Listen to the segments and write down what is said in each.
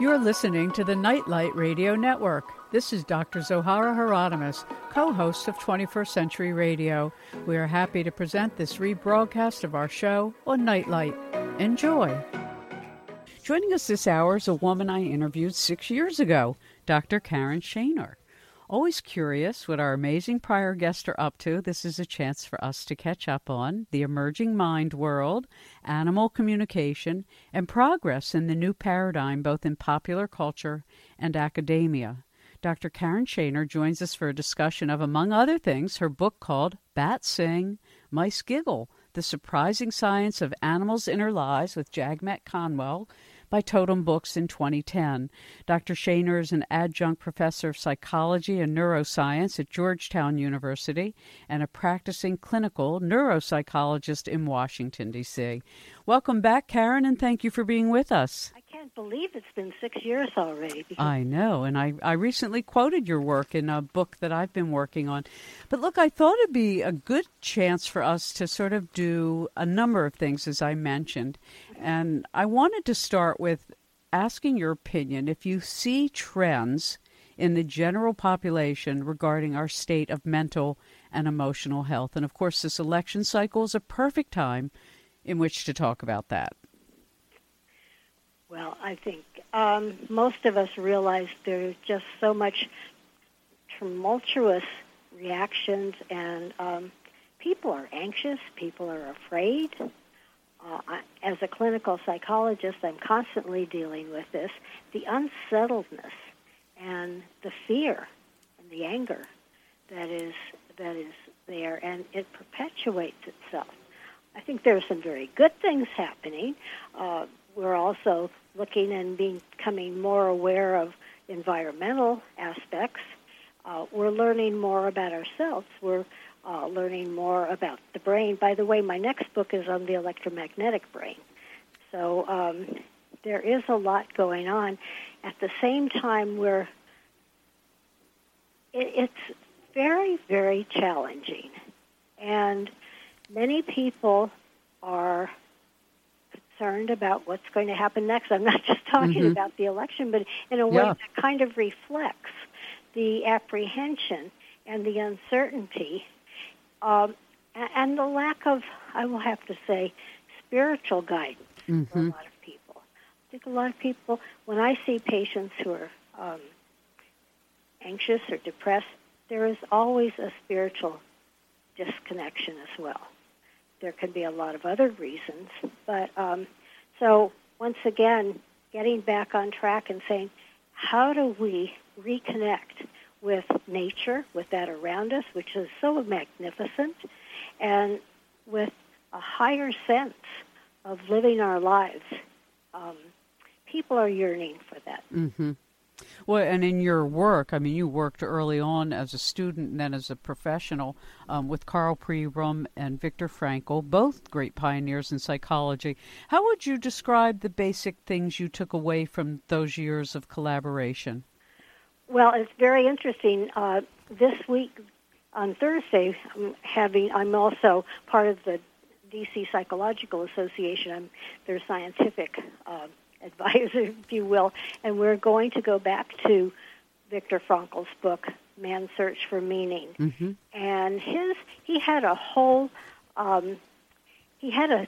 You're listening to the Nightlight Radio Network. This is Dr. Zohara Hieronimus, co host of 21st Century Radio. We are happy to present this rebroadcast of our show on Nightlight. Enjoy. Joining us this hour is a woman I interviewed six years ago, Dr. Karen Shanor. Always curious what our amazing prior guests are up to, this is a chance for us to catch up on the emerging mind world, animal communication, and progress in the new paradigm both in popular culture and academia. Dr. Karen Shanor joins us for a discussion of, among other things, her book called Bats Sing, Mice Giggle The Surprising Science of Animals' Inner Lives with Jagmeet Kanwal, by Totem Books in 2010. Dr. Shanor is an adjunct professor of psychology and neuroscience at Georgetown University and a practicing clinical neuropsychologist in Washington, D.C. Welcome back, Karen, and thank you for being with us can't believe it's been six years already. I know, and I, I recently quoted your work in a book that I've been working on. But look, I thought it'd be a good chance for us to sort of do a number of things, as I mentioned. And I wanted to start with asking your opinion if you see trends in the general population regarding our state of mental and emotional health. And of course, this election cycle is a perfect time in which to talk about that. Well, I think um, most of us realize there's just so much tumultuous reactions, and um, people are anxious, people are afraid. Uh, I, as a clinical psychologist, I'm constantly dealing with this the unsettledness and the fear and the anger that is that is there, and it perpetuates itself. I think there are some very good things happening. Uh, we're also looking and becoming more aware of environmental aspects. Uh, we're learning more about ourselves. We're uh, learning more about the brain. By the way, my next book is on the electromagnetic brain. So um, there is a lot going on. At the same time, we're it, it's very, very challenging, and many people are concerned about what's going to happen next. I'm not just talking mm-hmm. about the election, but in a way yeah. that kind of reflects the apprehension and the uncertainty um, and the lack of, I will have to say, spiritual guidance mm-hmm. for a mm-hmm. lot of people. I think a lot of people, when I see patients who are um, anxious or depressed, there is always a spiritual disconnection as well there can be a lot of other reasons. But um, so once again, getting back on track and saying, how do we reconnect with nature, with that around us, which is so magnificent, and with a higher sense of living our lives? Um, people are yearning for that. Mm-hmm. Well, and in your work, I mean, you worked early on as a student and then as a professional um, with Karl Pribram and Viktor Frankl, both great pioneers in psychology. How would you describe the basic things you took away from those years of collaboration? Well, it's very interesting. Uh, this week on Thursday, I'm having. I'm also part of the DC Psychological Association. I'm their scientific. Uh, advisor, if you will, and we're going to go back to Viktor Frankl's book, Man's Search for Meaning. Mm-hmm. And his he had a whole um, he had a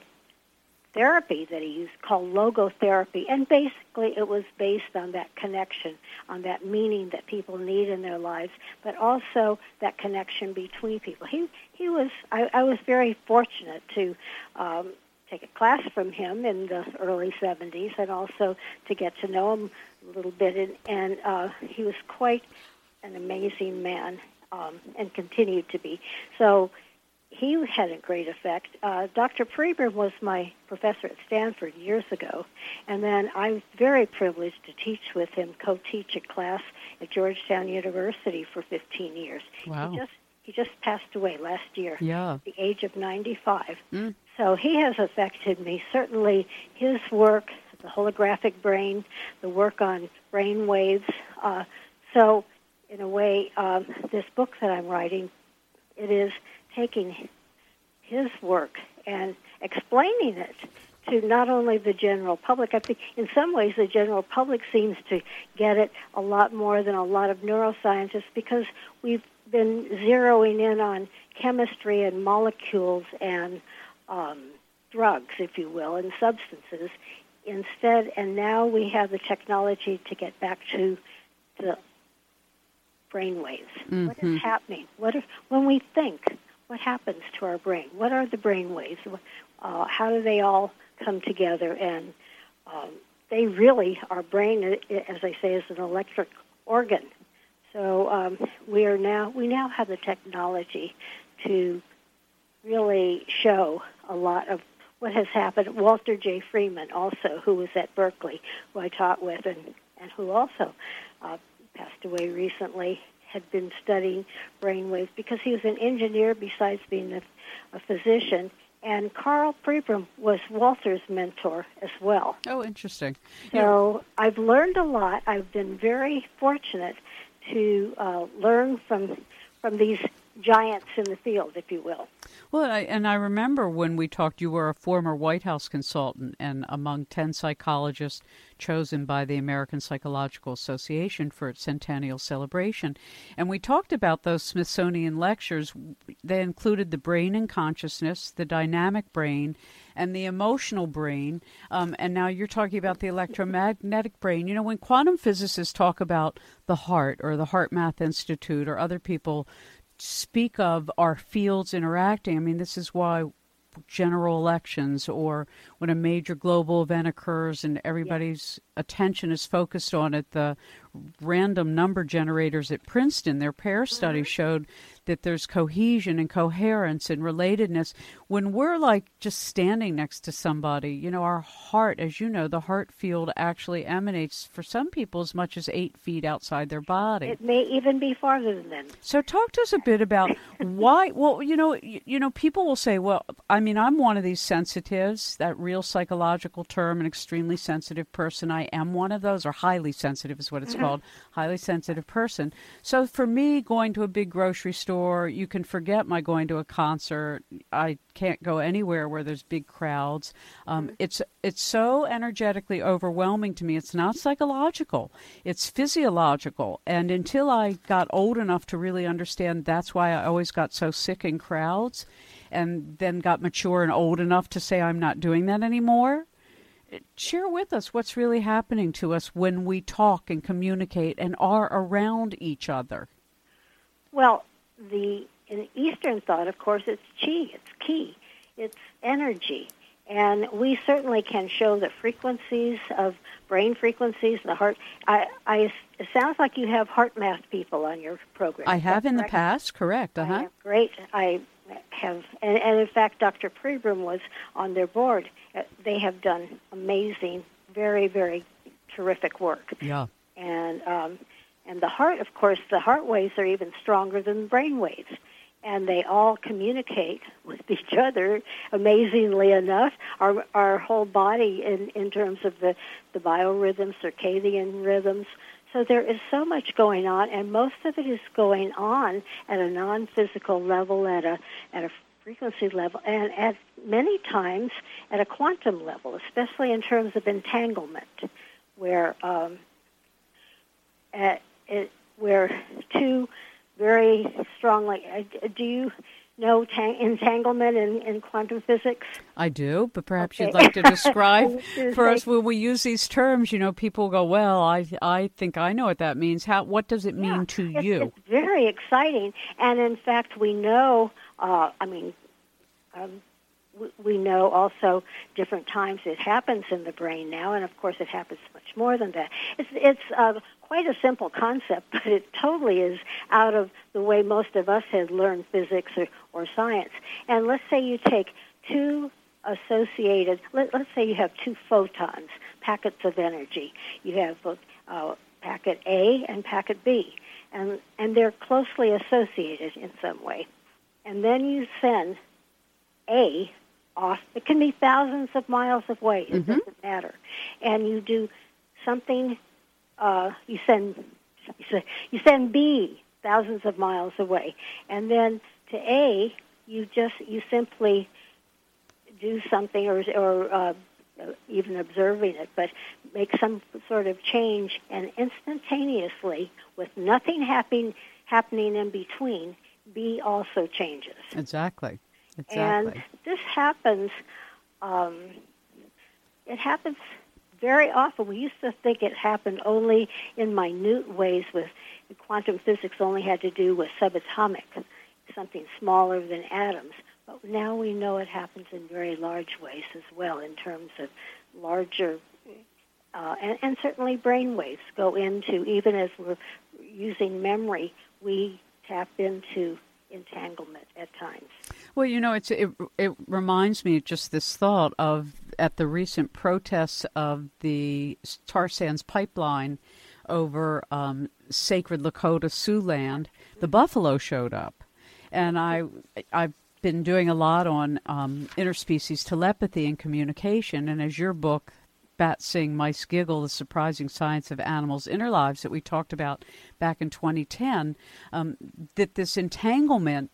therapy that he used called logotherapy, and basically it was based on that connection, on that meaning that people need in their lives, but also that connection between people. He he was I, I was very fortunate to um, take a class from him in the early 70s and also to get to know him a little bit. And, and uh, he was quite an amazing man um, and continued to be. So he had a great effect. Uh, Dr. Pribram was my professor at Stanford years ago, and then I was very privileged to teach with him, co-teach a class at Georgetown University for 15 years. Wow. He just he just passed away last year, yeah. at the age of 95. Mm. So he has affected me. Certainly, his work, the holographic brain, the work on brain waves. Uh, so, in a way, um, this book that I'm writing, it is taking his work and explaining it to not only the general public. I think in some ways the general public seems to get it a lot more than a lot of neuroscientists because we've been zeroing in on chemistry and molecules and um, drugs, if you will, and substances instead. And now we have the technology to get back to the brain waves. Mm-hmm. What is mm-hmm. happening? What if, when we think? What happens to our brain? What are the brain waves? Uh, how do they all come together? And um, they really, our brain, as I say, is an electric organ. So um, we are now we now have the technology to really show a lot of what has happened. Walter J. Freeman, also, who was at Berkeley, who I taught with, and, and who also uh, passed away recently, had been studying brainwaves because he was an engineer besides being a, a physician. And Karl Pribram was Walter's mentor as well. Oh, interesting. So yeah. I've learned a lot. I've been very fortunate to uh, learn from from these giants in the field, if you will. Well, I, and I remember when we talked, you were a former White House consultant and among 10 psychologists chosen by the American Psychological Association for its centennial celebration. And we talked about those Smithsonian lectures. They included the brain and consciousness, the dynamic brain, and the emotional brain. Um, and now you're talking about the electromagnetic brain. You know, when quantum physicists talk about the heart or the HeartMath Institute or other people speak of our fields interacting. I mean, this is why general elections or when a major global event occurs and everybody's attention is focused on it, the random number generators at Princeton, their PEAR study mm-hmm. showed that there's cohesion and coherence and relatedness. When we're like just standing next to somebody, you know, our heart, as you know, the heart field actually emanates for some people as much as eight feet outside their body. It may even be farther than that. So talk to us a bit about why. Well, you know, you, you know, people will say, well, I mean, I'm one of these sensitives. That real psychological term, an extremely sensitive person. I am one of those, or highly sensitive is what it's mm-hmm. called, highly sensitive person. So for me, going to a big grocery store. You can forget my going to a concert. I can't go anywhere where there's big crowds. Um, mm-hmm. It's it's so energetically overwhelming to me. It's not psychological. It's physiological. And until I got old enough to really understand, that's why I always got so sick in crowds, and then got mature and old enough to say I'm not doing that anymore share with us what's really happening to us when we talk and communicate and are around each other. Well, the in Eastern thought, of course, it's chi, it's ki, it's energy. And we certainly can show the frequencies of brain frequencies, and the heart. I, I, it sounds like you have HeartMath people on your program. I have in correct? the past, correct. Uh huh. Great. I have, and, and in fact, Dr. Pribram was on their board. Uh, they have done amazing, very, very terrific work. Yeah. And um, and the heart, of course, the heart waves are even stronger than the brain waves. And they all communicate with each other, amazingly enough. Our, our whole body, in, in terms of the, the biorhythms, circadian rhythms. So there is so much going on, and most of it is going on at a non physical level, at a, at a frequency level, and at many times at a quantum level, especially in terms of entanglement, where um, at, it, where two very strongly. Uh, do you know tang- entanglement in, in quantum physics? I do, but perhaps okay. you'd like to describe for us when we use these terms. You know, people go, "Well, I I think I know what that means." How? What does it mean yeah, to it's, you? It's very exciting, and in fact, we know. Uh, I mean. Um, we know also different times it happens in the brain now, and of course it happens much more than that. It's it's uh, quite a simple concept, but it totally is out of the way most of us had learned physics or, or science. And let's say you take two associated, let, us say you have two photons, packets of energy. You have uh, packet A and packet B, and, and they're closely associated in some way. And then you send A off. It can be thousands of miles away. It mm-hmm. doesn't matter. And you do something uh, you send you send B thousands of miles away, and then to A you just you simply do something or or uh, uh, even observing it, but make some sort of change, and instantaneously, with nothing happening happening in between, B also changes. Exactly. Exactly. And this happens. Um, it happens very often. We used to think it happened only in minute ways. With quantum physics, only had to do with subatomic, something smaller than atoms. But now we know it happens in very large ways as well, in terms of larger, uh, and, and certainly brain waves go into, even as we're using memory, we tap into entanglement at times. Well, you know, it's it, it reminds me just this thought of at the recent protests of the tar sands pipeline over um, sacred Lakota Sioux land, the buffalo showed up, and I I've been doing a lot on um, interspecies telepathy and communication, and as your book, Bat Sing, Mice Giggle, The Surprising Science of Animals' Inner Lives, that we talked about back in 2010, um, that this entanglement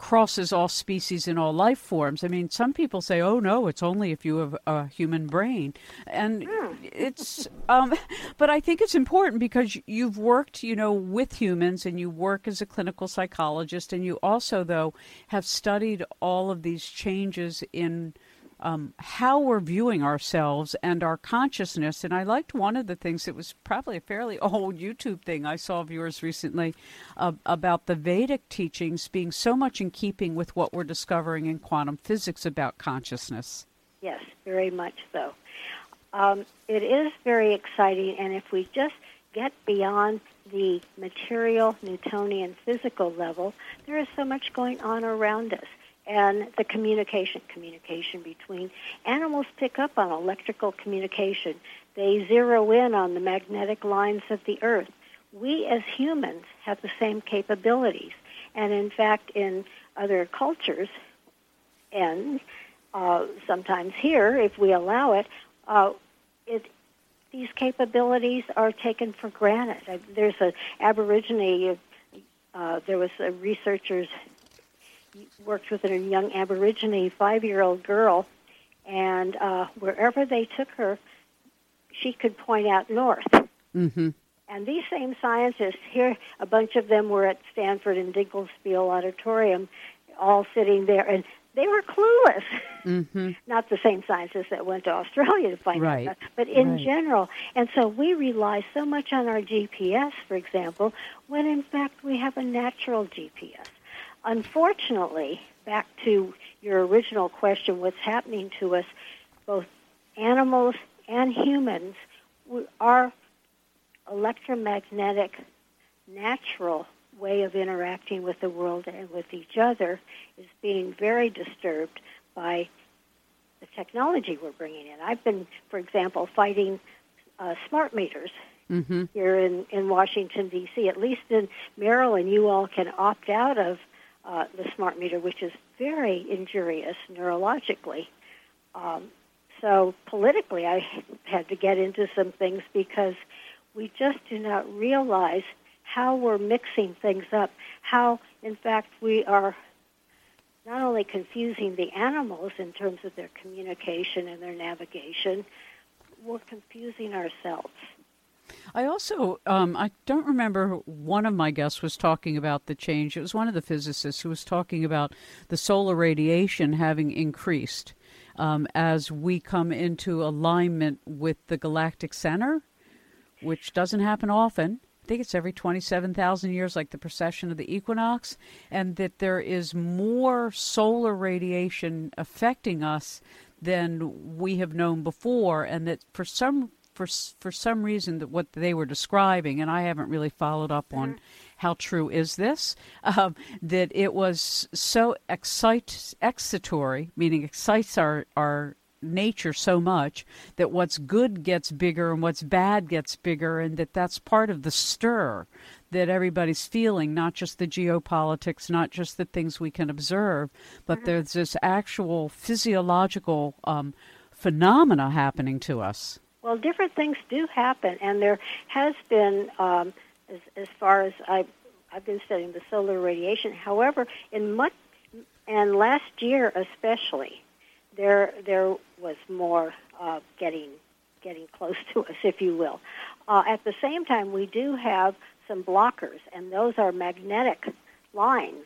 crosses all species and all life forms. I mean, some people say, "Oh no, it's only if you have a human brain," and mm. it's. Um, but I think it's important because you've worked, you know, with humans, and you work as a clinical psychologist, and you also, though, have studied all of these changes in um, how we're viewing ourselves and our consciousness. And I liked one of the things it was probably a fairly old YouTube thing I saw of yours recently uh, about the Vedic teachings being so much in keeping with what we're discovering in quantum physics about consciousness. Yes, very much so. Um, it is very exciting, and if we just get beyond the material, Newtonian, physical level, there is so much going on around us and the communication communication between animals pick up on electrical communication they zero in on the magnetic lines of the earth we as humans have the same capabilities and in fact in other cultures and uh, sometimes here if we allow it uh, it these capabilities are taken for granted. There's an Aborigine. Uh, there was a researchers worked with a young Aborigine five-year-old girl, and uh, wherever they took her, she could point out north. Mm-hmm. And these same scientists here, a bunch of them were at Stanford and Dinkelspiel Auditorium, all sitting there, and they were clueless. Mm-hmm. Not the same scientists that went to Australia to find right. out, but in right. general. And so we rely so much on our GPS, for example, when in fact we have a natural GPS. Unfortunately, back to your original question, what's happening to us, both animals and humans, our electromagnetic natural way of interacting with the world and with each other is being very disturbed by the technology we're bringing in. I've been, for example, fighting uh, smart meters mm-hmm. here in, in Washington, D.C. At least in Maryland, you all can opt out of uh, the smart meter, which is very injurious neurologically. Um, so politically, I had to get into some things because we just do not realize how we're mixing things up, how, in fact, we are not only confusing the animals in terms of their communication and their navigation, we're confusing ourselves. I also, um, I don't remember one of my guests was talking about the change. It was one of the physicists who was talking about the solar radiation having increased um, as we come into alignment with the galactic center, which doesn't happen often. I think it's every 27,000 years, like the precession of the equinox, and that there is more solar radiation affecting us than we have known before, and that for some for for some reason that what they were describing, and I haven't really followed up on mm-hmm. how true is this, um, that it was so excite, excitatory, meaning excites our our nature so much that what's good gets bigger and what's bad gets bigger, and that that's part of the stir that everybody's feeling, not just the geopolitics, not just the things we can observe, but mm-hmm. there's this actual physiological um, phenomena happening to us. Well, different things do happen, and there has been, um, as, as far as I, I've been studying the solar radiation. However, in much, and last year especially, there there was more uh, getting getting close to us, if you will. Uh, at the same time, we do have some blockers, and those are magnetic lines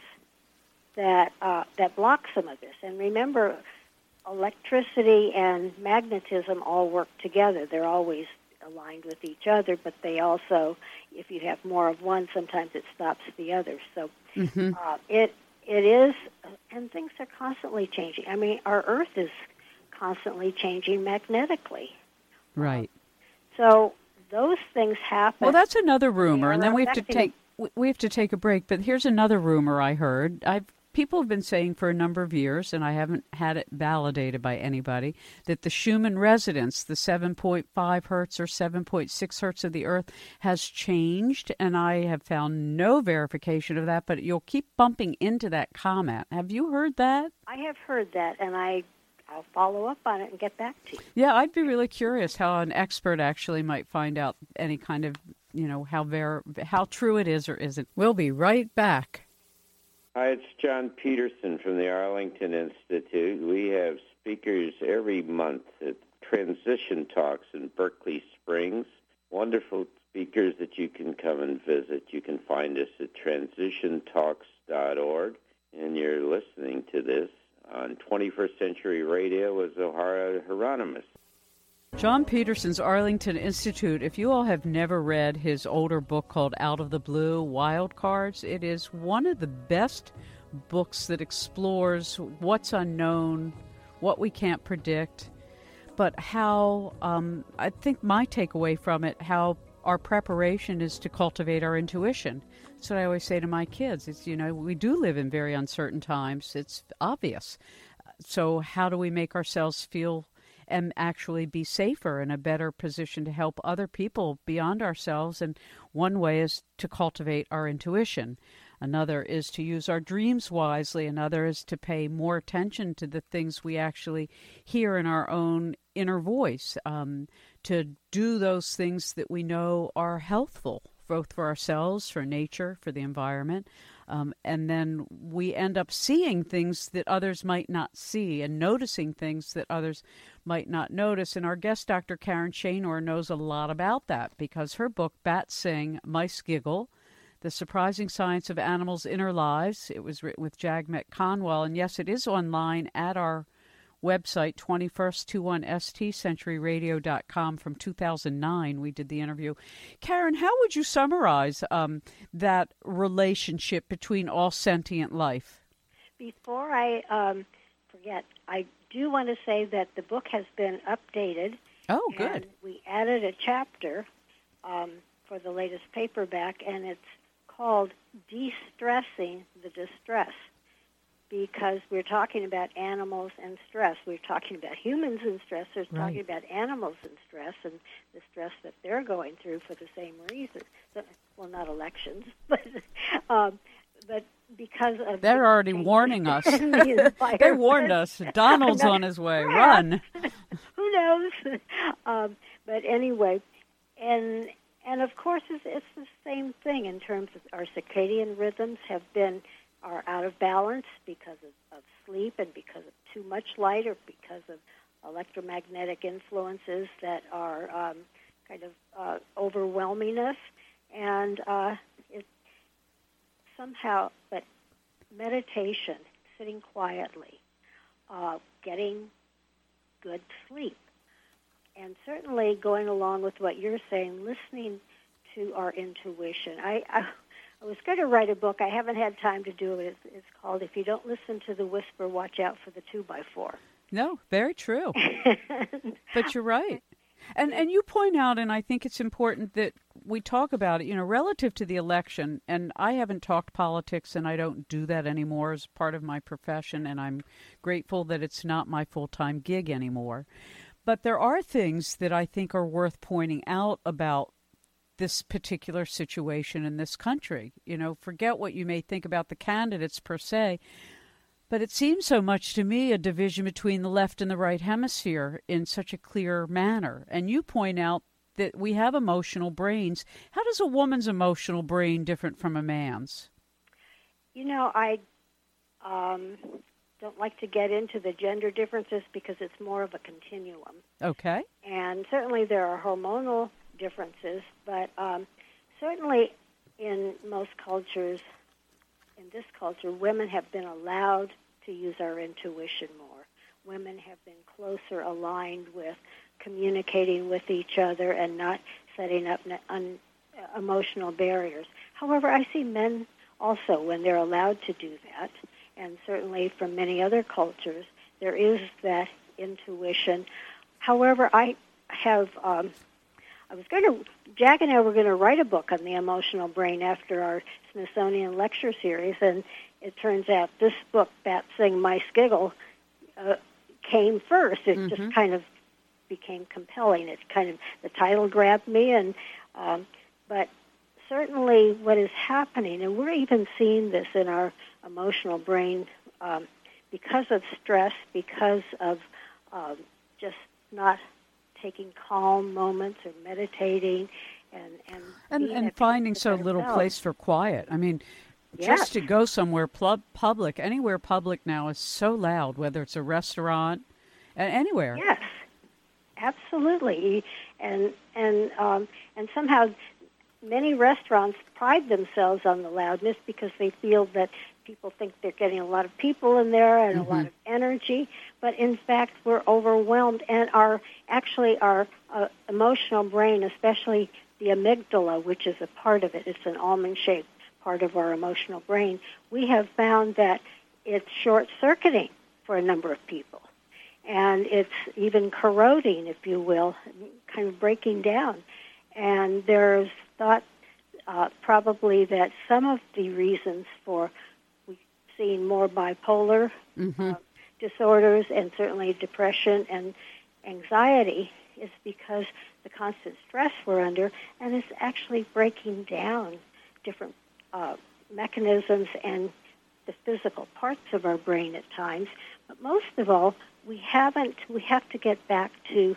that uh, that block some of this. And remember, electricity and magnetism all work together. They're always aligned with each other, but they also, if you have more of one, sometimes it stops the other. So mm-hmm. uh, it it is, and things are constantly changing. I mean, our Earth is constantly changing magnetically. Right. Uh, so those things happen. Well, that's another rumor, and then we have to take we have to take a break. But here's another rumor I heard. I've people have been saying for a number of years, and I haven't had it validated by anybody, that the Schumann resonance, the 7.5 hertz or 7.6 hertz of the Earth, has changed. And I have found no verification of that, but you'll keep bumping into that comment. Have you heard that? I have heard that, and I. I'll follow up on it and get back to you. Yeah, I'd be really curious how an expert actually might find out any kind of, you know, how ver- how true it is or isn't. We'll be right back. Hi, it's John Petersen from the Arlington Institute. We have speakers every month at Transition Talks in Berkeley Springs. Wonderful speakers that you can come and visit. You can find us at transitiontalks.org. And you're listening to this on 21st Century Radio with Zohara Hieronimus. John Petersen's Arlington Institute. If you all have never read his older book called Out of the Blue Wild Cards, it is one of the best books that explores what's unknown, what we can't predict, but how um, I think my takeaway from it, how our preparation is to cultivate our intuition. That's what I always say to my kids. It's, you know, we do live in very uncertain times, it's obvious. So, how do we make ourselves feel and actually be safer in a better position to help other people beyond ourselves. And one way is to cultivate our intuition. Another is to use our dreams wisely. Another is to pay more attention to the things we actually hear in our own inner voice, um, to do those things that we know are healthful, both for ourselves, for nature, for the environment. Um, and then we end up seeing things that others might not see and noticing things that others might not notice. And our guest, Dr. Karen Shanor, knows a lot about that because her book, Bats Sing, Mice Giggle, The Surprising Science of Animals' Inner Lives, it was written with Jagmeet Kanwal. And yes, it is online at our website, 21st21stcenturyradio.com from 2009. We did the interview. Karen, how would you summarize um, that relationship between all sentient life? Before I um, forget, I do want to say that the book has been updated. Oh, good. we added a chapter um, for the latest paperback, and it's called De-Stressing the Distress because we're talking about animals and stress. We're talking about humans and stress. We're right. talking about animals and stress and the stress that they're going through for the same reason. So, well, not elections, but um, but because of they're already warning us. the they warned us. Donald's on his way. Run. Who knows? Um, but anyway, and and of course it's, it's the same thing in terms of our circadian rhythms have been are out of balance because of, of sleep and because of too much light or because of electromagnetic influences that are um, kind of uh, overwhelming us. And uh, it somehow, but meditation, sitting quietly, uh, getting good sleep, and certainly going along with what you're saying, listening to our intuition. I, I I was going to write a book. I haven't had time to do it. It's, it's called "If You Don't Listen to the Whisper, Watch Out for the Two by Four. No, very true. but you're right. And and you point out, and I think it's important that we talk about it. You know, relative to the election, and I haven't talked politics, and I don't do that anymore as part of my profession, and I'm grateful that it's not my full time gig anymore. But there are things that I think are worth pointing out about this particular situation in this country. You know, forget what you may think about the candidates per se, but it seems so much to me a division between the left and the right hemisphere in such a clear manner. And you point out that we have emotional brains. How does a woman's emotional brain different from a man's? You know, I um, don't like to get into the gender differences because it's more of a continuum. Okay. And certainly there are hormonal differences, but um, certainly in most cultures, in this culture, women have been allowed to use our intuition more. Women have been closer aligned with communicating with each other and not setting up un- emotional barriers. However, I see men also when they're allowed to do that, and certainly from many other cultures, there is that intuition. However, I have um, I was going to Jack and I were going to write a book on the emotional brain after our Smithsonian lecture series, and it turns out this book, Bat Sing Mice Giggle, uh, came first. It mm-hmm. just kind of became compelling. It kind of the title grabbed me, and um, but certainly what is happening, and we're even seeing this in our emotional brain um, because of stress, because of um, just not taking calm moments or meditating and and and, and finding so little place for quiet. I mean, yes. just to go somewhere pl- public, anywhere public now is so loud, whether it's a restaurant, anywhere. Yes, absolutely, and and um, and somehow many restaurants pride themselves on the loudness because they feel that people think they're getting a lot of people in there and mm-hmm. a lot of energy but in fact we're overwhelmed and our actually our uh, emotional brain especially the amygdala which is a part of it it's an almond shaped part of our emotional brain we have found that it's short circuiting for a number of people and it's even corroding if you will kind of breaking down and there's thought uh, probably that some of the reasons for seeing more bipolar mm-hmm. uh, disorders and certainly depression and anxiety is because the constant stress we're under, and it's actually breaking down different uh, mechanisms and the physical parts of our brain at times. But most of all, we haven't. We have to get back to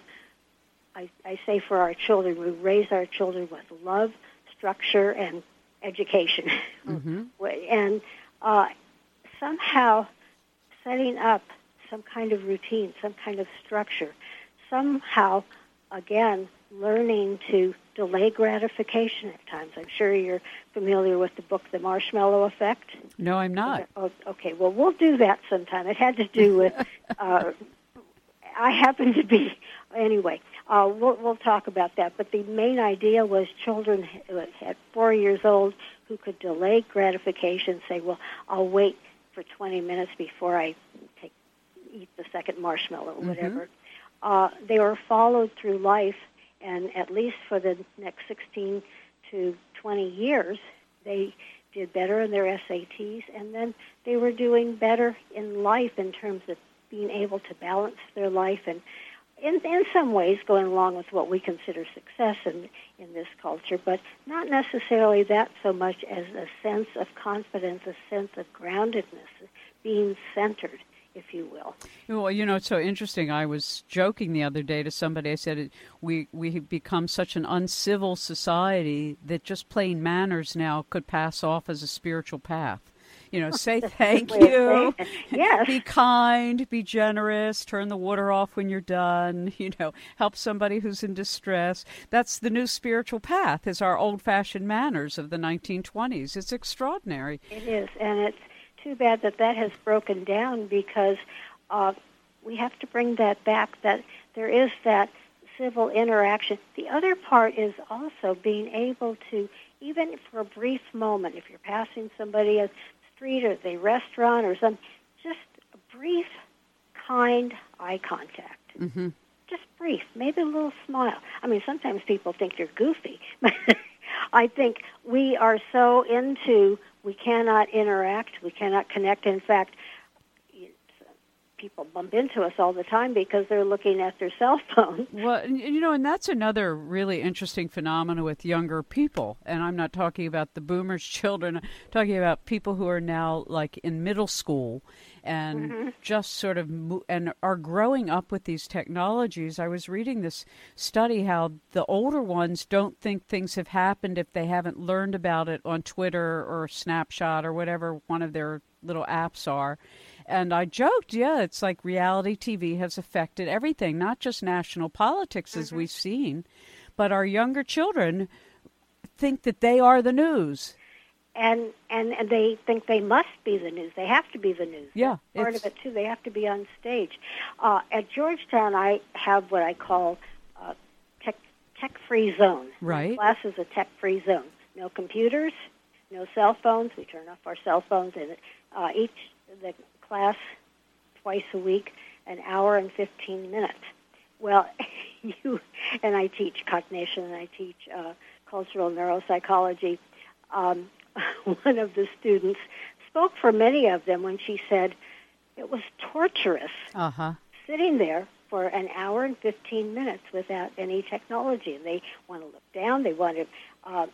I, I say for our children, we raise our children with love, structure, and education. Mm-hmm. and uh, somehow setting up some kind of routine, some kind of structure, somehow, again, learning to delay gratification at times. I'm sure you're familiar with the book The Marshmallow Effect. No, I'm not. Oh, okay, well, we'll do that sometime. It had to do with, uh, I happen to be, anyway, uh, we'll, we'll talk about that. But the main idea was children at four years old who could delay gratification, say, "Well, I'll wait for 20 minutes before I take eat the second marshmallow or mm-hmm. whatever." Uh, they were followed through life, and at least for the next 16 to 20 years, they did better in their SATs, and then they were doing better in life in terms of being able to balance their life and in, in some ways going along with what we consider success in, in this culture, but not necessarily that so much as a sense of confidence, a sense of groundedness, being centered, if you will. Well, you know, it's so interesting. I was joking the other day to somebody. I said, we, we have become such an uncivil society that just plain manners now could pass off as a spiritual path you know, say thank you. Yes. be kind, be generous, turn the water off when you're done, you know, help somebody who's in distress. That's the new spiritual path is our old-fashioned manners of the 1920s. It's extraordinary. It is, and it's too bad that that has broken down because uh, we have to bring that back that there is that civil interaction. The other part is also being able to even for a brief moment, if you're passing somebody street or the restaurant or some, just a brief, kind eye contact. Mm-hmm. Just brief, maybe a little smile. I mean, sometimes people think you're goofy, but I think we are so into we cannot interact, we cannot connect. In fact, people bump into us all the time because they're looking at their cell phone. Well, you know, and that's another really interesting phenomenon with younger people. And I'm not talking about the boomers' children, I'm talking about people who are now like in middle school and mm-hmm. just sort of mo- and are growing up with these technologies. I was reading this study how the older ones don't think things have happened if they haven't learned about it on Twitter or Snapchat or whatever one of their little apps are And I joked, yeah, it's like reality TV has affected everything, not just national politics as Mm-hmm. we've seen, but our younger children think that they are the news. and and and they think they must be the news. They have to be the news. Yeah, That's part of it too. They have to be on stage. Uh, at Georgetown, I have what I call uh, tech tech free zone. My Right. class is a tech free zone. No computers, no cell phones. We turn off our cell phones, and uh, each the class twice a week, an hour and fifteen minutes. Well, you and I teach cognition, and I teach uh, cultural neuropsychology. Um, one of the students spoke for many of them when she said it was torturous Uh huh. sitting there for an hour and 15 minutes without any technology. And they want to look down, they want to, uh,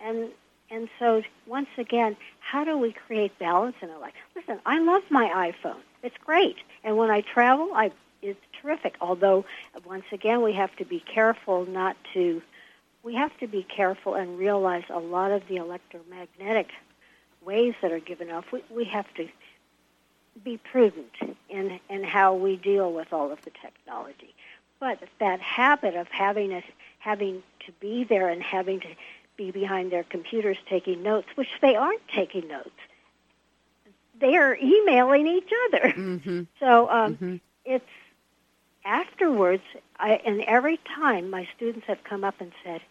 and and so once again, how do we create balance in our life? Listen, I love my iPhone; it's great, and when I travel, I it's terrific. Although once again, we have to be careful not to. We have to be careful and realize a lot of the electromagnetic waves that are given off. We, we have to be prudent in in how we deal with all of the technology. But that habit of having it, having to be there and having to be behind their computers taking notes, which they aren't taking notes, they are emailing each other. Mm-hmm. So um, Mhm. it's afterwards, I, and every time my students have come up and said,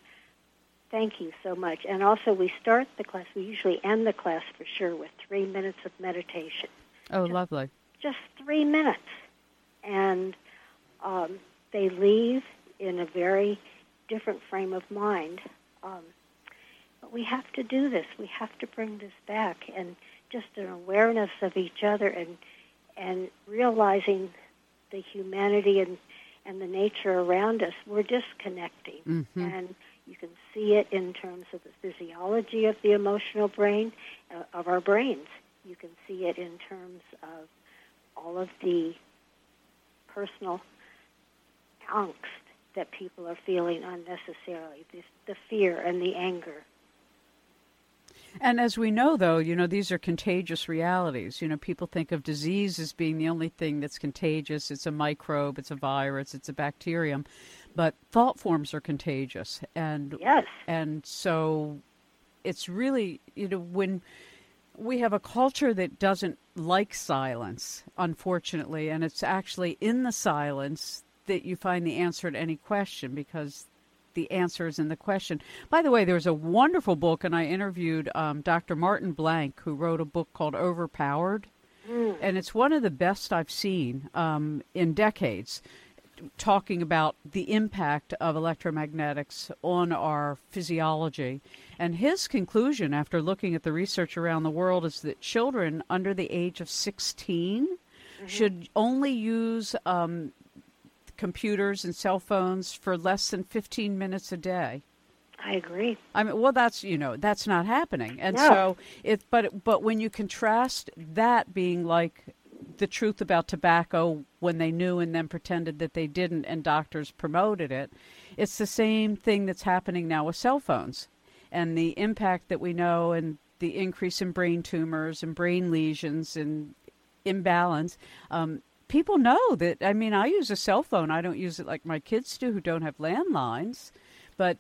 "Thank you so much." And also, we start the class. We usually end the class for sure with three minutes of meditation Oh, lovely. just three minutes. And um, they leave in a very different frame of mind. Um, but we have to do this. We have to bring this back, and just an awareness of each other, and and realizing the humanity and and the nature around us. We're disconnecting, Mhm. and you can see it in terms of the physiology of the emotional brain uh, of our brains. You can see it in terms of all of the personal angst that people are feeling unnecessarily, this, the fear and the anger. And as we know, though, you know, these are contagious realities. You know, people think of disease as being the only thing that's contagious. It's a microbe, it's a virus, it's a bacterium. But thought forms are contagious. And Yes. and so it's really, you know, when we have a culture that doesn't like silence, unfortunately, and it's actually in the silence that you find the answer to any question because the answers in the question. By the way, there's a wonderful book, and I interviewed um, Dr. Martin Blank, who wrote a book called Overpowered, and it's one of the best I've seen um, in decades talking about the impact of electromagnetics on our physiology. And his conclusion, after looking at the research around the world, is that children under the age of 16 should only use um, computers and cell phones for less than 15 minutes a day. I agree. I mean, well, that's you know that's not happening, and No. so it. But but when you contrast that being like the truth about tobacco when they knew and then pretended that they didn't, and doctors promoted it, it's the same thing that's happening now with cell phones, and the impact that we know, and the increase in brain tumors and brain lesions and imbalance. Um, people know that. I mean, I use a cell phone. I don't use it like my kids do, who don't have landlines, but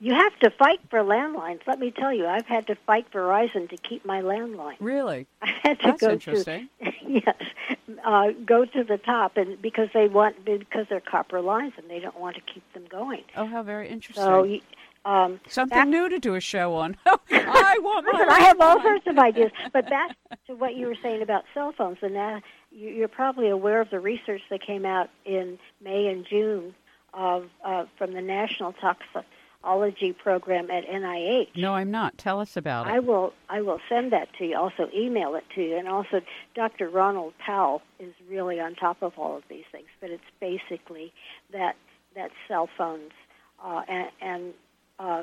You have to fight for landlines. Let me tell you, I've had to fight Verizon to keep my landline. really, I had to that's go interesting. to yes, uh, go to the top, and because they want because they're copper lines and they don't want to keep them going. Oh, how very interesting. So um, Something back- new to do a show on. I want Listen, I have all sorts of ideas. But back to what you were saying about cell phones, and you- you're probably aware of the research that came out in May and June of uh, from the National Toxicology Program at NIH. No, I'm not. Tell us about it. I will I will send that to you. Also email it to you, and also Dr. Ronald Powell is really on top of all of these things. But it's basically that that cell phones uh, and, and uh,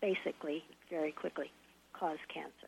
basically very quickly cause cancer.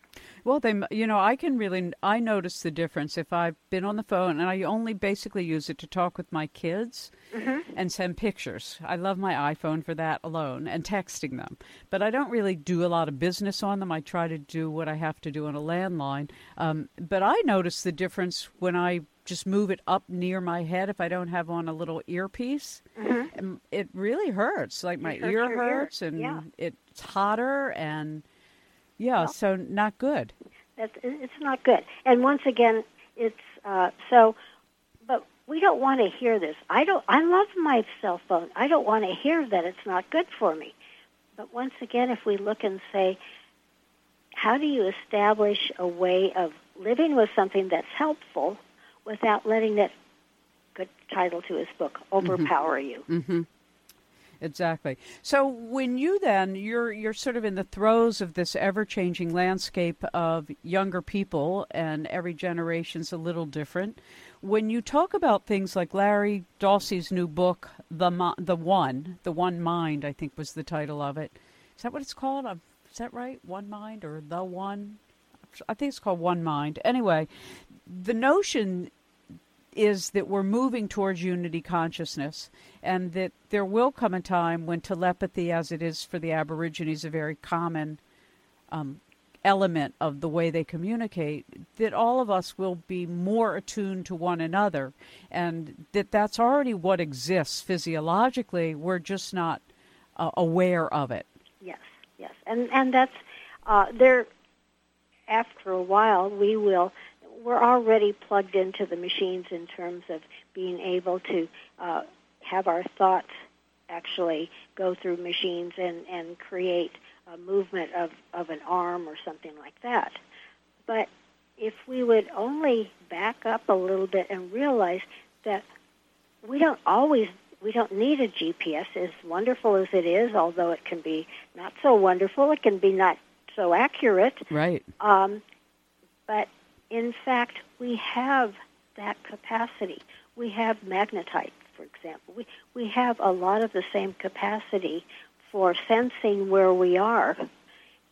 Well, they, you know, I can really, I notice the difference if I've been on the phone and I only basically use it to talk with my kids mm-hmm. and send pictures. I love my iPhone for that alone and texting them. But I don't really do a lot of business on them. I try to do what I have to do on a landline. Um, but I notice the difference when I just move it up near my head if I don't have on a little earpiece. Mm-hmm. It really hurts. Like my ear hurts ear. and yeah. it's hotter and yeah, so not good. It's not good. And once again, it's uh, so. But we don't want to hear this. I don't. I love my cell phone. I don't want to hear that it's not good for me. But once again, if we look and say, how do you establish a way of living with something that's helpful without letting that good title to his book mm-hmm. overpower mm-hmm. you? Mm-hmm. Exactly. So when you then you're you're sort of in the throes of this ever-changing landscape of younger people and every generation's a little different. When you talk about things like Larry Dossey's new book, The the One, The One Mind, I think was the title of it. Is that what it's called? Um, is that right? One Mind or The One? I think it's called One Mind. Anyway, the notion is that we're moving towards unity consciousness and that there will come a time when telepathy, as it is for the Aborigines, a very common um, element of the way they communicate, that all of us will be more attuned to one another and that that's already what exists physiologically. We're just not uh, aware of it. Yes, yes. And, and that's, uh, there, after a while, we will we're already plugged into the machines in terms of being able to uh, have our thoughts actually go through machines and, and create a movement of, of an arm or something like that. But if we would only back up a little bit and realize that we don't always we don't need a GPS as wonderful as it is, although it can be not so wonderful, it can be not so accurate. Right. Um, but in fact, we have that capacity. We have magnetite, for example. We, we have a lot of the same capacity for sensing where we are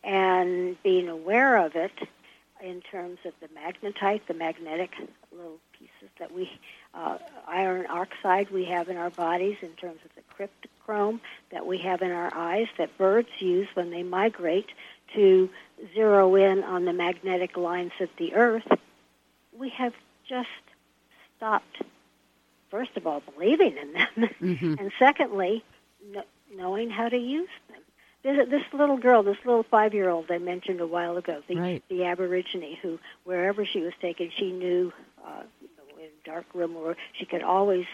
and being aware of it in terms of the magnetite, the magnetic little pieces that we, uh, iron oxide we have in our bodies in terms of the cryptochrome that we have in our eyes that birds use when they migrate to zero in on the magnetic lines of the Earth, we have just stopped, first of all, believing in them, mm-hmm. and secondly, knowing how to use them. This, this little girl, this little five-year-old I mentioned a while ago, the, right. the Aborigine, who wherever she was taken, she knew uh, in a dark room where she could always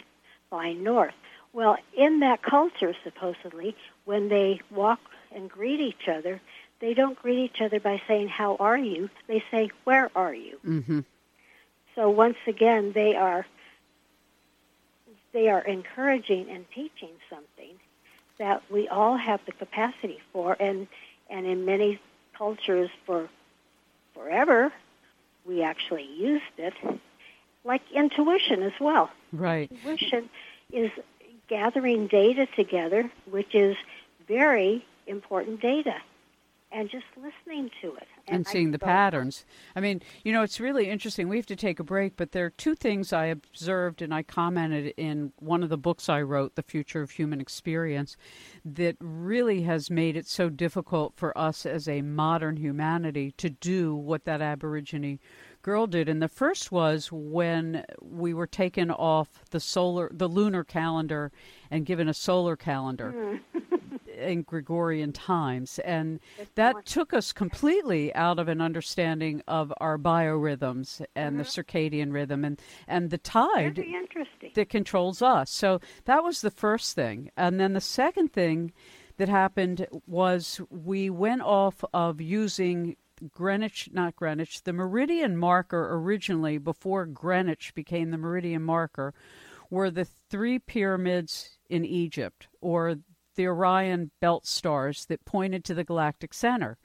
find north. Well, in that culture, supposedly, when they walk and greet each other, they don't greet each other by saying, How are you? They say, Where are you? Mm-hmm. So once again, they are they are encouraging and teaching something that we all have the capacity for, and and in many cultures for forever, we actually used it, like intuition as well. Right. Intuition is gathering data together, which is very important data and just listening to it. And, and seeing the patterns. I mean, you know, it's really interesting. We have to take a break, but there are two things I observed and I commented in one of the books I wrote, The Future of Human Experience, that really has made it so difficult for us as a modern humanity to do what that Aborigine girl did. And the first was when we were taken off the solar, the lunar calendar and given a solar calendar. Mm. in Gregorian times. And that took us completely out of an understanding of our biorhythms and mm-hmm. the circadian rhythm and, and the tide that controls us. So that was the first thing. And then the second thing that happened was we went off of using Greenwich, not Greenwich, the meridian marker originally, before Greenwich became the meridian marker, were the three pyramids in Egypt, or the Orion belt stars that pointed to the galactic center.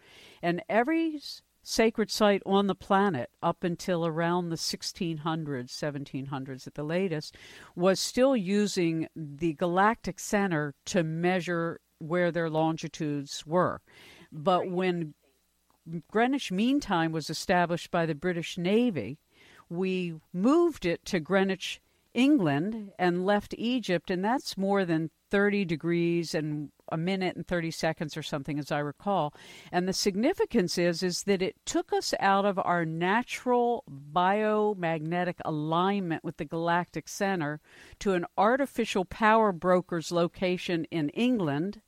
And every sacred site on the planet up until around the 1600s, 1700s at the latest, was still using the galactic center to measure where their longitudes were. But when Greenwich Mean Time was established by the British Navy, we moved it to Greenwich, England, and left Egypt, and that's more than 30 degrees and a minute and 30 seconds or something as I recall. And the significance is is that it took us out of our natural biomagnetic alignment with the galactic center to an artificial power broker's location in England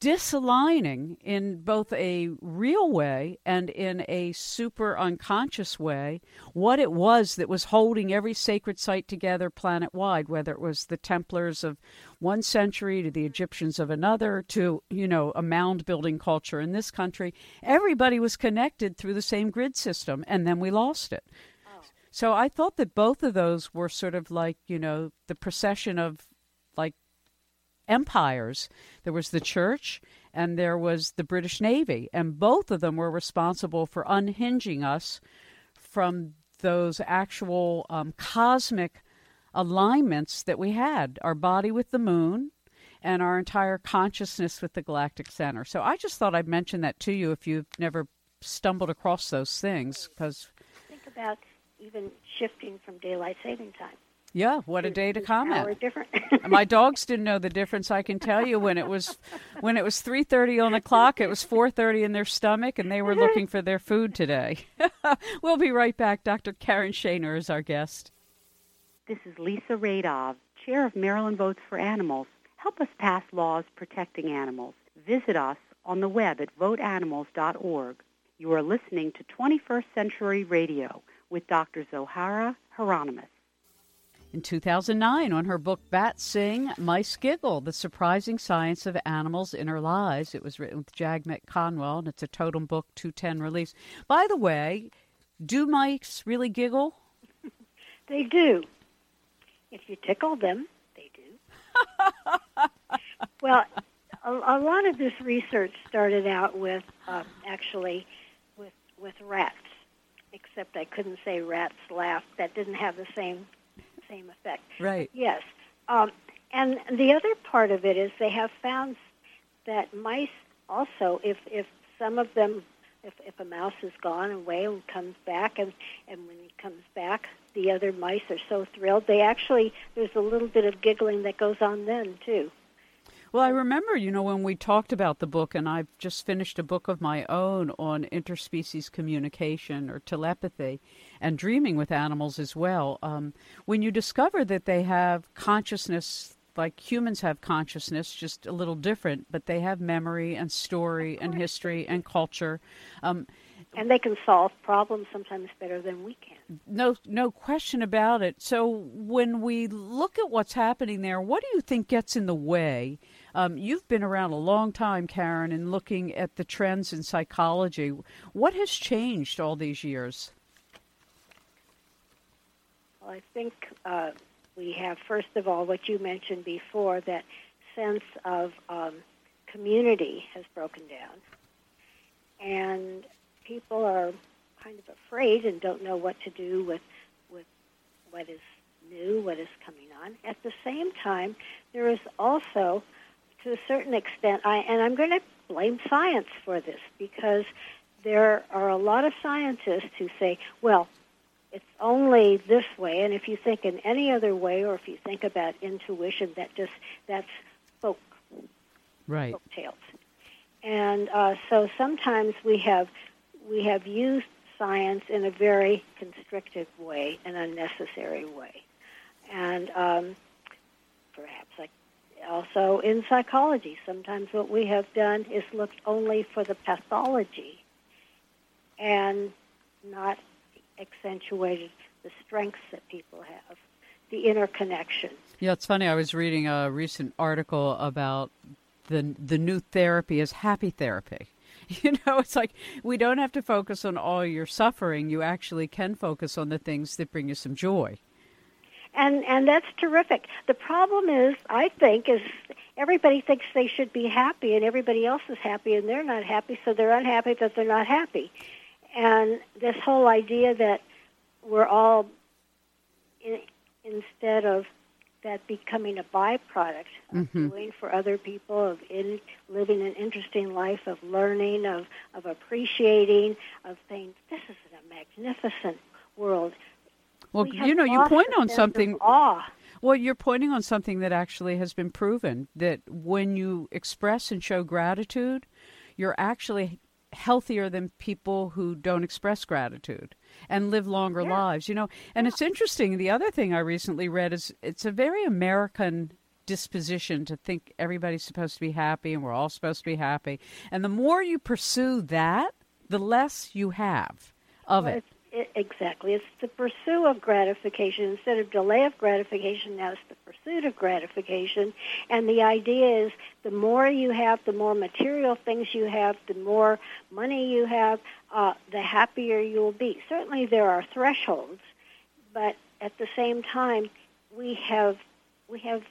disaligning in both a real way and in a super unconscious way what it was that was holding every sacred site together planet wide, whether it was the Templars of one century to the Egyptians of another to, you know, a mound building culture in this country. Everybody was connected through the same grid system, and then we lost it. Oh. So I thought that both of those were sort of like, you know, the procession of like empires. There was the church and there was the British Navy, and both of them were responsible for unhinging us from those actual um, cosmic alignments that we had our body with the moon and our entire consciousness with the galactic center. So I just thought I'd mention that to you if you've never stumbled across those things because think about even shifting from daylight saving time yeah, what a day to comment. different. My dogs didn't know the difference. I can tell you when it was when it was three thirty on the clock, it was four thirty in their stomach, and they were looking for their food today. we'll be right back. Dr. Karen Shanor is our guest. This is Lisa Radov, chair of Maryland Votes for Animals. Help us pass laws protecting animals. Visit us on the web at voteanimals.org. You are listening to 21st Century Radio with Dr. Zohara Hieronimus. In 2009, on her book Bats Sing, Mice Giggle The Surprising Science of Animals' in Inner Lives, it was written with Jagmeet Kanwal, and it's a Totem Book 210 release. By the way, do mice really giggle? they do. If you tickle them, they do. well, a, a, lot of this research started out with um, actually with with rats, except I couldn't say rats laugh. That didn't have the same same effect. Right. Yes. Um, and the other part of it is they have found that mice also, if if some of them, if if a mouse is gone away and comes back, and and when he comes back, the other mice are so thrilled. They actually there's a little bit of giggling that goes on then too. Well, I remember, you know, when we talked about the book, and I've just finished a book of my own on interspecies communication or telepathy and dreaming with animals as well. Um, when you discover that they have consciousness like humans have consciousness, just a little different, but they have memory and story and history and culture. Um, and they can solve problems sometimes better than we can. No, no question about it. So when we look at what's happening there, what do you think gets in the way um, you've been around a long time, Karen, and looking at the trends in psychology. What has changed all these years? Well, I think uh, we have, first of all, what you mentioned before that sense of um, community has broken down. And people are kind of afraid and don't know what to do with, with what is new, what is coming on. At the same time, there is also to a certain extent, I, and I'm going to blame science for this because there are a lot of scientists who say, well, it's only this way, and if you think in any other way, or if you think about intuition, that just that's folk, right, folk tales. And uh, so sometimes we have we have used science in a very constrictive way, an unnecessary way, and um, perhaps I also in psychology, sometimes what we have done is looked only for the pathology and not accentuated the strengths that people have, the interconnection. Yeah, it's funny. I was reading a recent article about the the new therapy is happy therapy. You know, it's like we don't have to focus on all your suffering. You actually can focus on the things that bring you some joy and and that's terrific. The problem is, I think, is everybody thinks they should be happy, and everybody else is happy, and they're not happy, so they're unhappy that they're not happy. And this whole idea that we're all, in, instead of that becoming a byproduct of Mhm. doing for other people, of in, living an interesting life, of learning, of, of appreciating, of saying, this is a magnificent world. Well, We you know, you point on something. Well, you're pointing on something that actually has been proven that when you express and show gratitude, you're actually healthier than people who don't express gratitude and live longer Yeah. lives, you know. And it's interesting. The other thing I recently read is it's a very American disposition to think everybody's supposed to be happy and we're all supposed to be happy. And the more you pursue that, the less you have of Well, it. It- Exactly. It's the pursuit of gratification. Instead of delay of gratification, now it's the pursuit of gratification. And the idea is the more you have, the more material things you have, the more money you have, uh, the happier you will be. Certainly there are thresholds, but at the same time, we have, we have,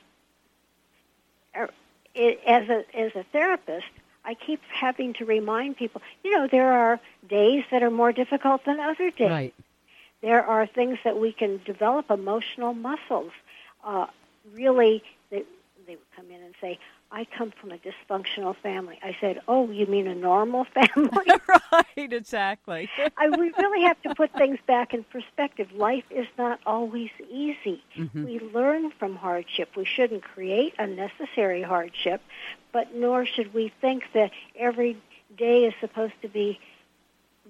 er, as a, as a therapist, I keep having to remind people, you know, there are days that are more difficult than other days. Right. There are things that we can develop emotional muscles. Uh, really, they, they would come in and say, I come from a dysfunctional family. I said, Oh, you mean a normal family? right, exactly. I, we really have to put things back in perspective. Life is not always easy. Mhm. We learn from hardship. We shouldn't create unnecessary hardship, but nor should we think that every day is supposed to be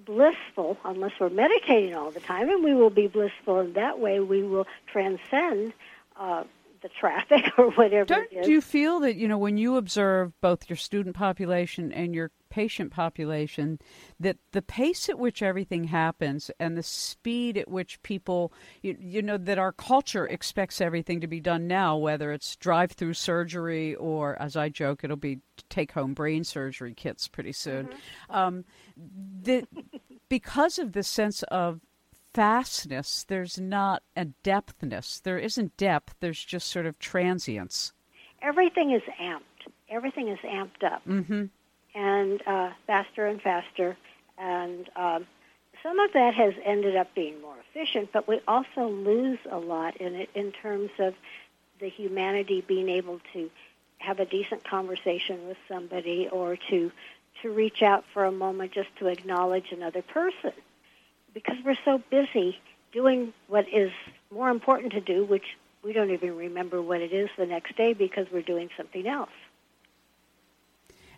blissful unless we're meditating all the time, and we will be blissful in that way. We will transcend uh, the traffic or whatever Don't it is. you feel that you know when you observe both your student population and your patient population that the pace at which everything happens and the speed at which people you, you know that our culture expects everything to be done now whether it's drive-through surgery or as I joke it'll be take-home brain surgery kits pretty soon um, that because of the sense of fastness there's not a depthness there isn't depth there's just sort of transience Everything is amped. Everything is amped up. mm-hmm and uh, faster and faster. And um, some of that has ended up being more efficient, but we also lose a lot in it in terms of the humanity being able to have a decent conversation with somebody or to to reach out for a moment just to acknowledge another person because we're so busy doing what is more important to do which we don't even remember what it is the next day because we're doing something else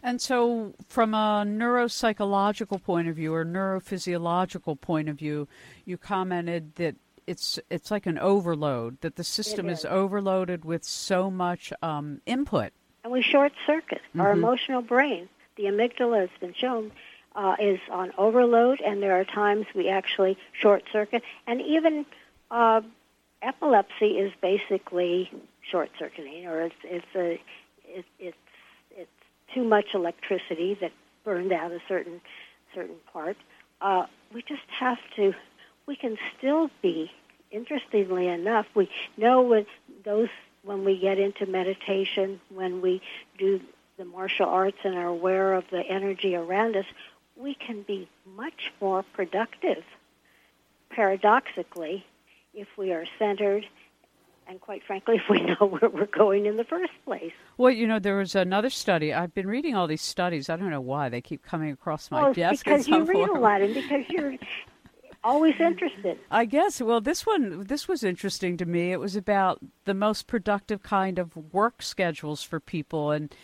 And so, from a neuropsychological point of view or neurophysiological point of view, you commented that it's it's like an overload that the system is. is overloaded with so much um, input. and we short circuit our Mhm. emotional brain. The amygdala has been shown uh, is on overload, and there are times we actually short circuit. And even uh, epilepsy is basically short circuiting, or it's it's a it, it's it's too much electricity that burned out a certain certain part. Uh, we just have to. We can still be. Interestingly enough, we know when those when we get into meditation, when we do the martial arts and are aware of the energy around us, we can be much more productive, paradoxically, if we are centered and, quite frankly, if we know where we're going in the first place. Well, you know, there was another study. I've been reading all these studies. I don't know why they keep coming across my well, desk. because you read a lot and because you're always interested. I guess. Well, this one, this was interesting to me. It was about the most productive kind of work schedules for people, and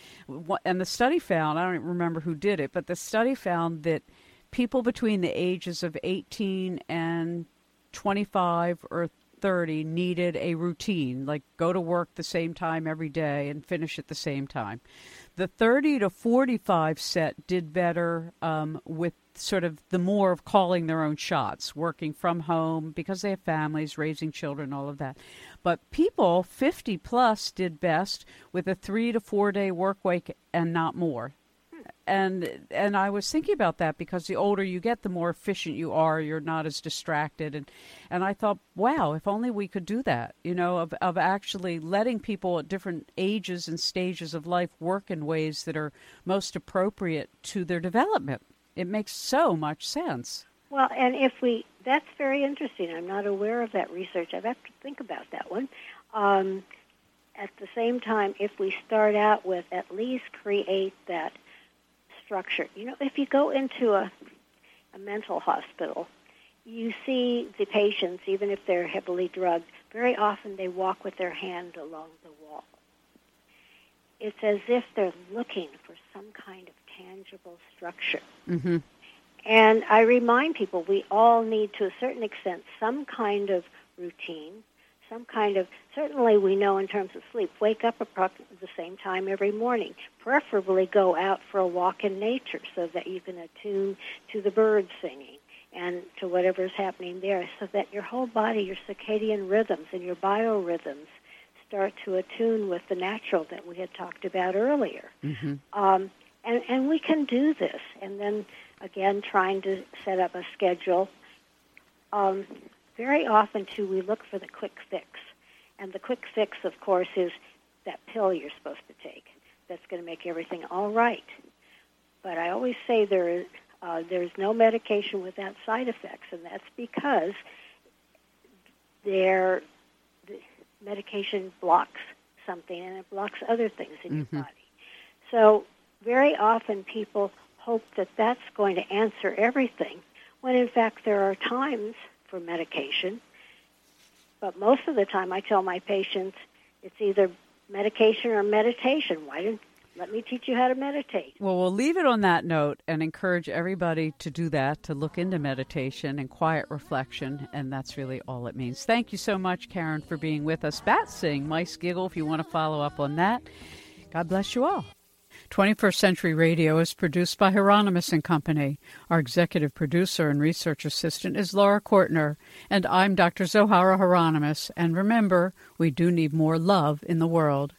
and the study found. I don't remember who did it, but the study found that people between the ages of 18 and 25 or 30 needed a routine, like go to work the same time every day and finish at the same time. The 30 to 45 set did better um, with sort of the more of calling their own shots, working from home because they have families, raising children, all of that. But people 50 plus did best with a three to four day work week and not more and and I was thinking about that because the older you get, the more efficient you are. You're not as distracted, and and I thought, wow, if only we could do that. You know, of of actually letting people at different ages and stages of life work in ways that are most appropriate to their development. It makes so much sense. Well, and if we, that's very interesting. I'm not aware of that research. I've have to think about that one. Um, at the same time, if we start out with at least create that structure, you know, if you go into a, a mental hospital, you see the patients, even if they're heavily drugged, very often they walk with their hand along the wall. It's as if they're looking for some kind of tangible structure. Mm-hmm. And I remind people we all need, to a certain extent, some kind of routine, some kind of, certainly we know in terms of sleep, wake up approximately the same time every morning. Preferably go out for a walk in nature so that you can attune to the birds singing and to whatever's happening there so that your whole body, your circadian rhythms and your biorhythms start to attune with the natural that we had talked about earlier. Mm-hmm. Um, and, and we can do this. And then again, trying to set up a schedule. Um, very often, too, we look for the quick fix. And the quick fix, of course, is that pill you're supposed to take that's going to make everything all right. But I always say there is, uh, there's no medication without side effects, and that's because there, the medication blocks something and it blocks other things in Mhm. your body. So very often people hope that that's going to answer everything, when in fact there are times for medication. But most of the time I tell my patients it's either medication or meditation. Why didn't let me teach you how to meditate? Well, we'll leave it on that note and encourage everybody to do that, to look into meditation and quiet reflection, and that's really all it means. Thank you so much, Karen, for being with us. Bat sing, mice giggle, if you want to follow up on that. God bless you all. 21st Century Radio is produced by Hieronimus and Company. Our executive producer and research assistant is Laura Kortner, and I'm Dr. Zohara Hieronimus. And remember, we do need more love in the world.